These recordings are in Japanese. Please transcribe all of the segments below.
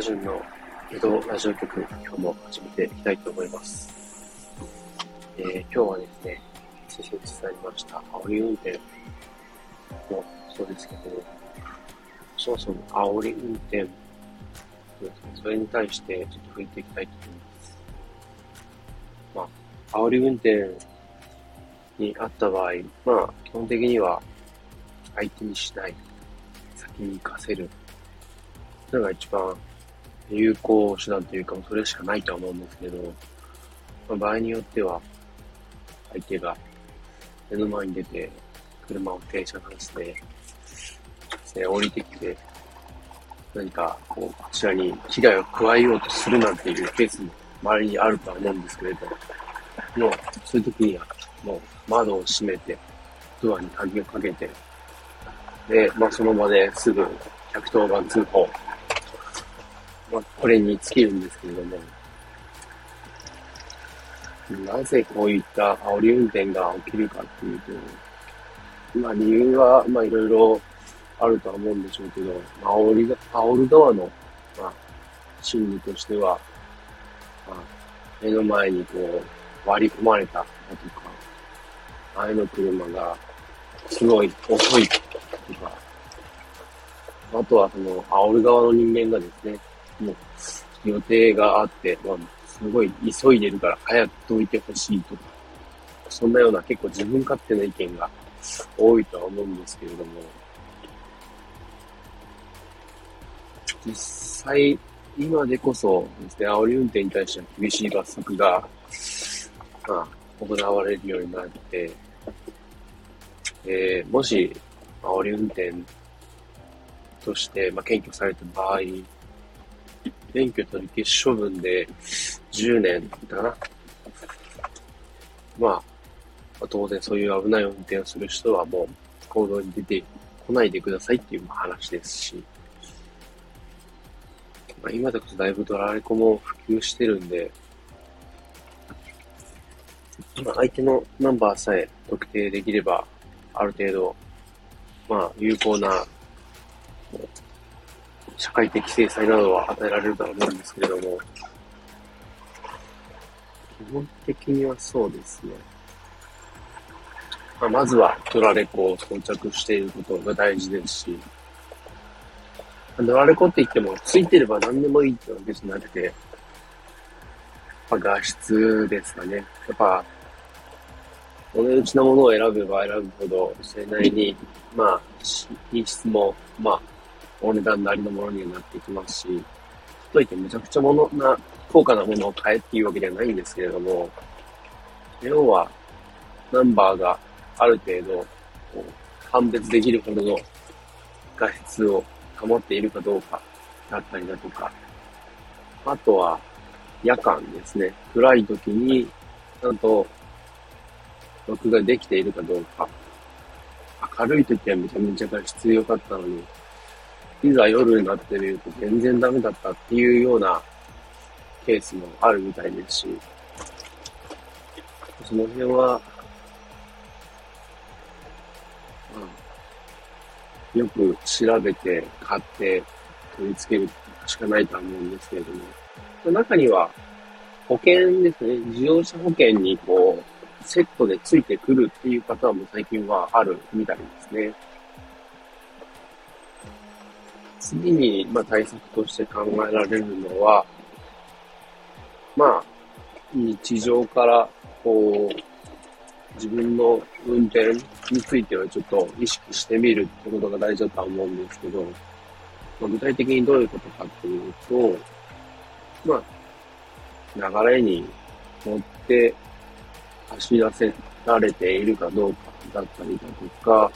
川淳の江戸ラジオ局、今日も始めていきたいと思います。えー、今日はですね、先日伝えました、煽り運転もそうですけど、そもそも煽り運転、それに対してちょっと触れていきたいと思います。まあ、煽り運転にあった場合、まあ、基本的には相手にしない、先に行かせる、それが一番有効手段というか、それしかないと思うんですけど、まあ、場合によっては、相手が目の前に出て、車を停車させて、で降りてきて、何か、こう、こちらに危害を加えようとするなんていうケースも周りにあるとは思うんですけれど、もう、そういう時には、もう、窓を閉めて、ドアに鍵をかけて、で、まあ、その場ですぐ110番通報まあ、これに尽きるんですけれども、なぜこういった煽り運転が起きるかっていうと、まあ理由は、まあいろいろあるとは思うんでしょうけど、煽り、煽る側の、まあ、心理としては、まあ、目の前にこう割り込まれただとか、前の車がすごい遅いとか、あとはその煽る側の人間がですね、もう予定があって、まあ、すごい急いでるから早く解いてほしいとか、そんなような結構自分勝手な意見が多いとは思うんですけれども、実際、今でこそですね、煽り運転に対しては厳しい罰則が、まあ、行われるようになって、えー、もし、煽り運転として、まあ、検挙された場合、免許取り消し処分で10年だな。まあ、当然そういう危ない運転をする人はもう行動に出てこないでくださいっていう話ですし、まあ、今でこそだいぶドラレコも普及してるんで、まあ、相手のナンバーさえ特定できれば、ある程度、まあ、有効な社会的制裁などは与えられるとは思うんですけれども、基本的にはそうですね。まあ、まずはドラレコを装着していることが大事ですし、ドラレコって言っても、ついてれば何でもいいってわけじゃなくて、やっぱ画質ですかね。やっぱ、お値打ちなものを選べば選ぶほど、それなりに、まあ、品質も、まあ、お値段なりのものにはなってきますし、といってめちゃくちゃものな、高価なものを買えっていうわけではないんですけれども、要は、ナンバーがある程度、判別できるほどの画質を保っているかどうかだったりだとか、あとは夜間ですね。暗い時にちゃんと録画できているかどうか。明るい時はめちゃめちゃ画質良かったのに、いざ夜になってみると全然ダメだったっていうようなケースもあるみたいですし、その辺は、うん、よく調べて買って取り付けるしかないとは思うんですけれども、中には保険ですね、自動車保険にこう、セットでついてくるっていうパターンも最近はあるみたいですね。次に、まあ、対策として考えられるのは、まあ、日常から、こう、自分の運転についてはちょっと意識してみるってことが大事だと思うんですけど、まあ、具体的にどういうことかっていうと、まあ、流れに乗って走らせられているかどうかだったりだとか、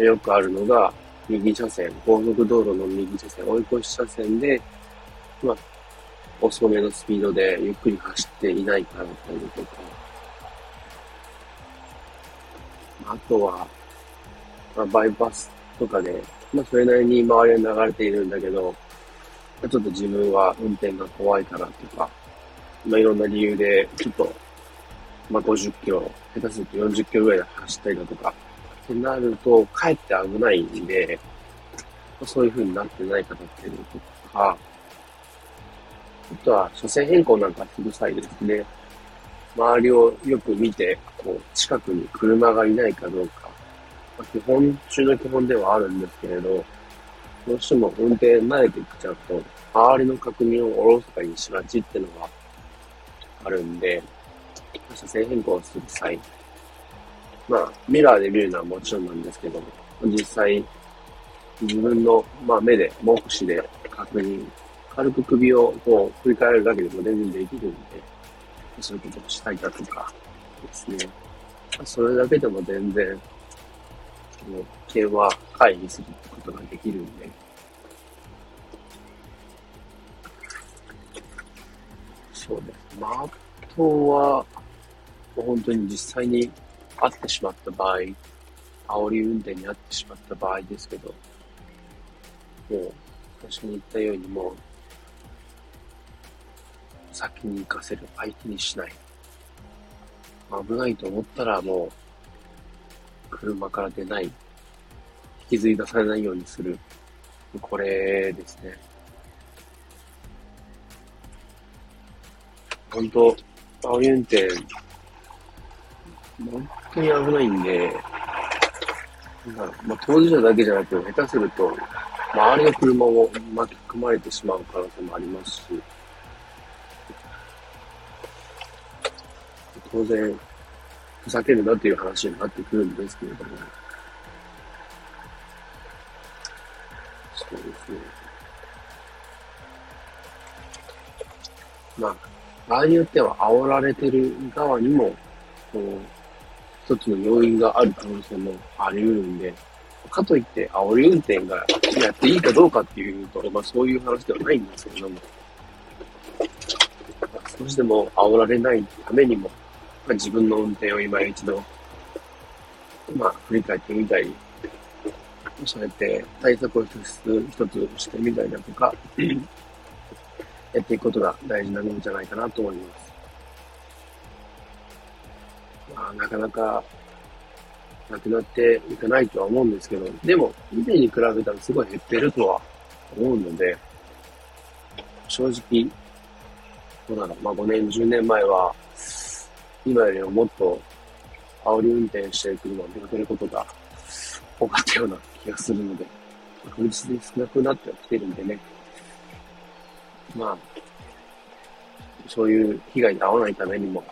よくあるのが、右車線、高速道路の右車線、追い越し車線で、まあ、遅めのスピードでゆっくり走っていないかだったりとか、あとは、まあ、バイパスとかで、まあ、それなりに周りは流れているんだけど、ちょっと自分は運転が怖いからとか、まあ、いろんな理由で、ちょっと、まあ、50キロ、下手すると40キロぐらいで走ったりだとか、ってなると、かえって危ないんで、そういう風になってない方っていうとか、あとは車線変更なんかする際ですね、周りをよく見て、こう、近くに車がいないかどうか、ま、基本中の基本ではあるんですけれど、どうしても運転慣れてきちゃうと、周りの確認をおろそかにしがちってのがあるんで、車線変更する際、まあ、ミラーで見るのはもちろんなんですけども、実際、自分の、まあ、目で、目視で確認、軽く首をこう振り返るだけでも全然できるんで、そういうことをしたいだとかですね。それだけでも全然、危険は回避するってことができるんで、そうです。まあ、あとは、もう本当に実際に会ってしまった場合、煽り運転に遭ってしまった場合ですけど、もう、最初に言ったようにもう、先に行かせる、相手にしない。危ないと思ったらもう、車から出ない。引きずり出されないようにする。これですね。本当、煽り運転、本当に危ないんで、まあ、当事者だけじゃなくて、下手すると、周りの車も巻き込まれてしまう可能性もありますし、当然、ふざけるなっていう話になってくるんですけれども、そうですね。まあ、場合によっては煽られてる側にも、こう、一つの要因がある可能性もあり得るんで、かといって煽り運転がやっていいかどうかっていうと、まあそういう話ではないんですけれども、少しでも煽られないためにも、まあ、自分の運転を今一度、まあ振り返ってみたり、そうやって対策を一つ一つしてみたりだとか、やっていくことが大事なのじゃないかなと思います。まあ、なかなかなくなっていかないとは思うんですけど、でも、以前に比べたらすごい減ってるとは思うので、正直、どうだろう、まあ5年、10年前は、今よりももっと煽り運転してる車を見かけることが多かったような気がするので、確実に少なくなってきてるんでね、まあ、そういう被害に遭わないためにも、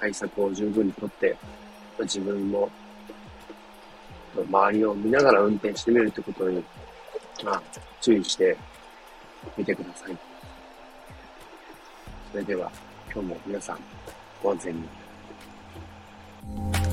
対策を十分にとって、自分も周りを見ながら運転してみるってことに、まあ、注意してみてください。それでは、今日も皆さん、ご安全に。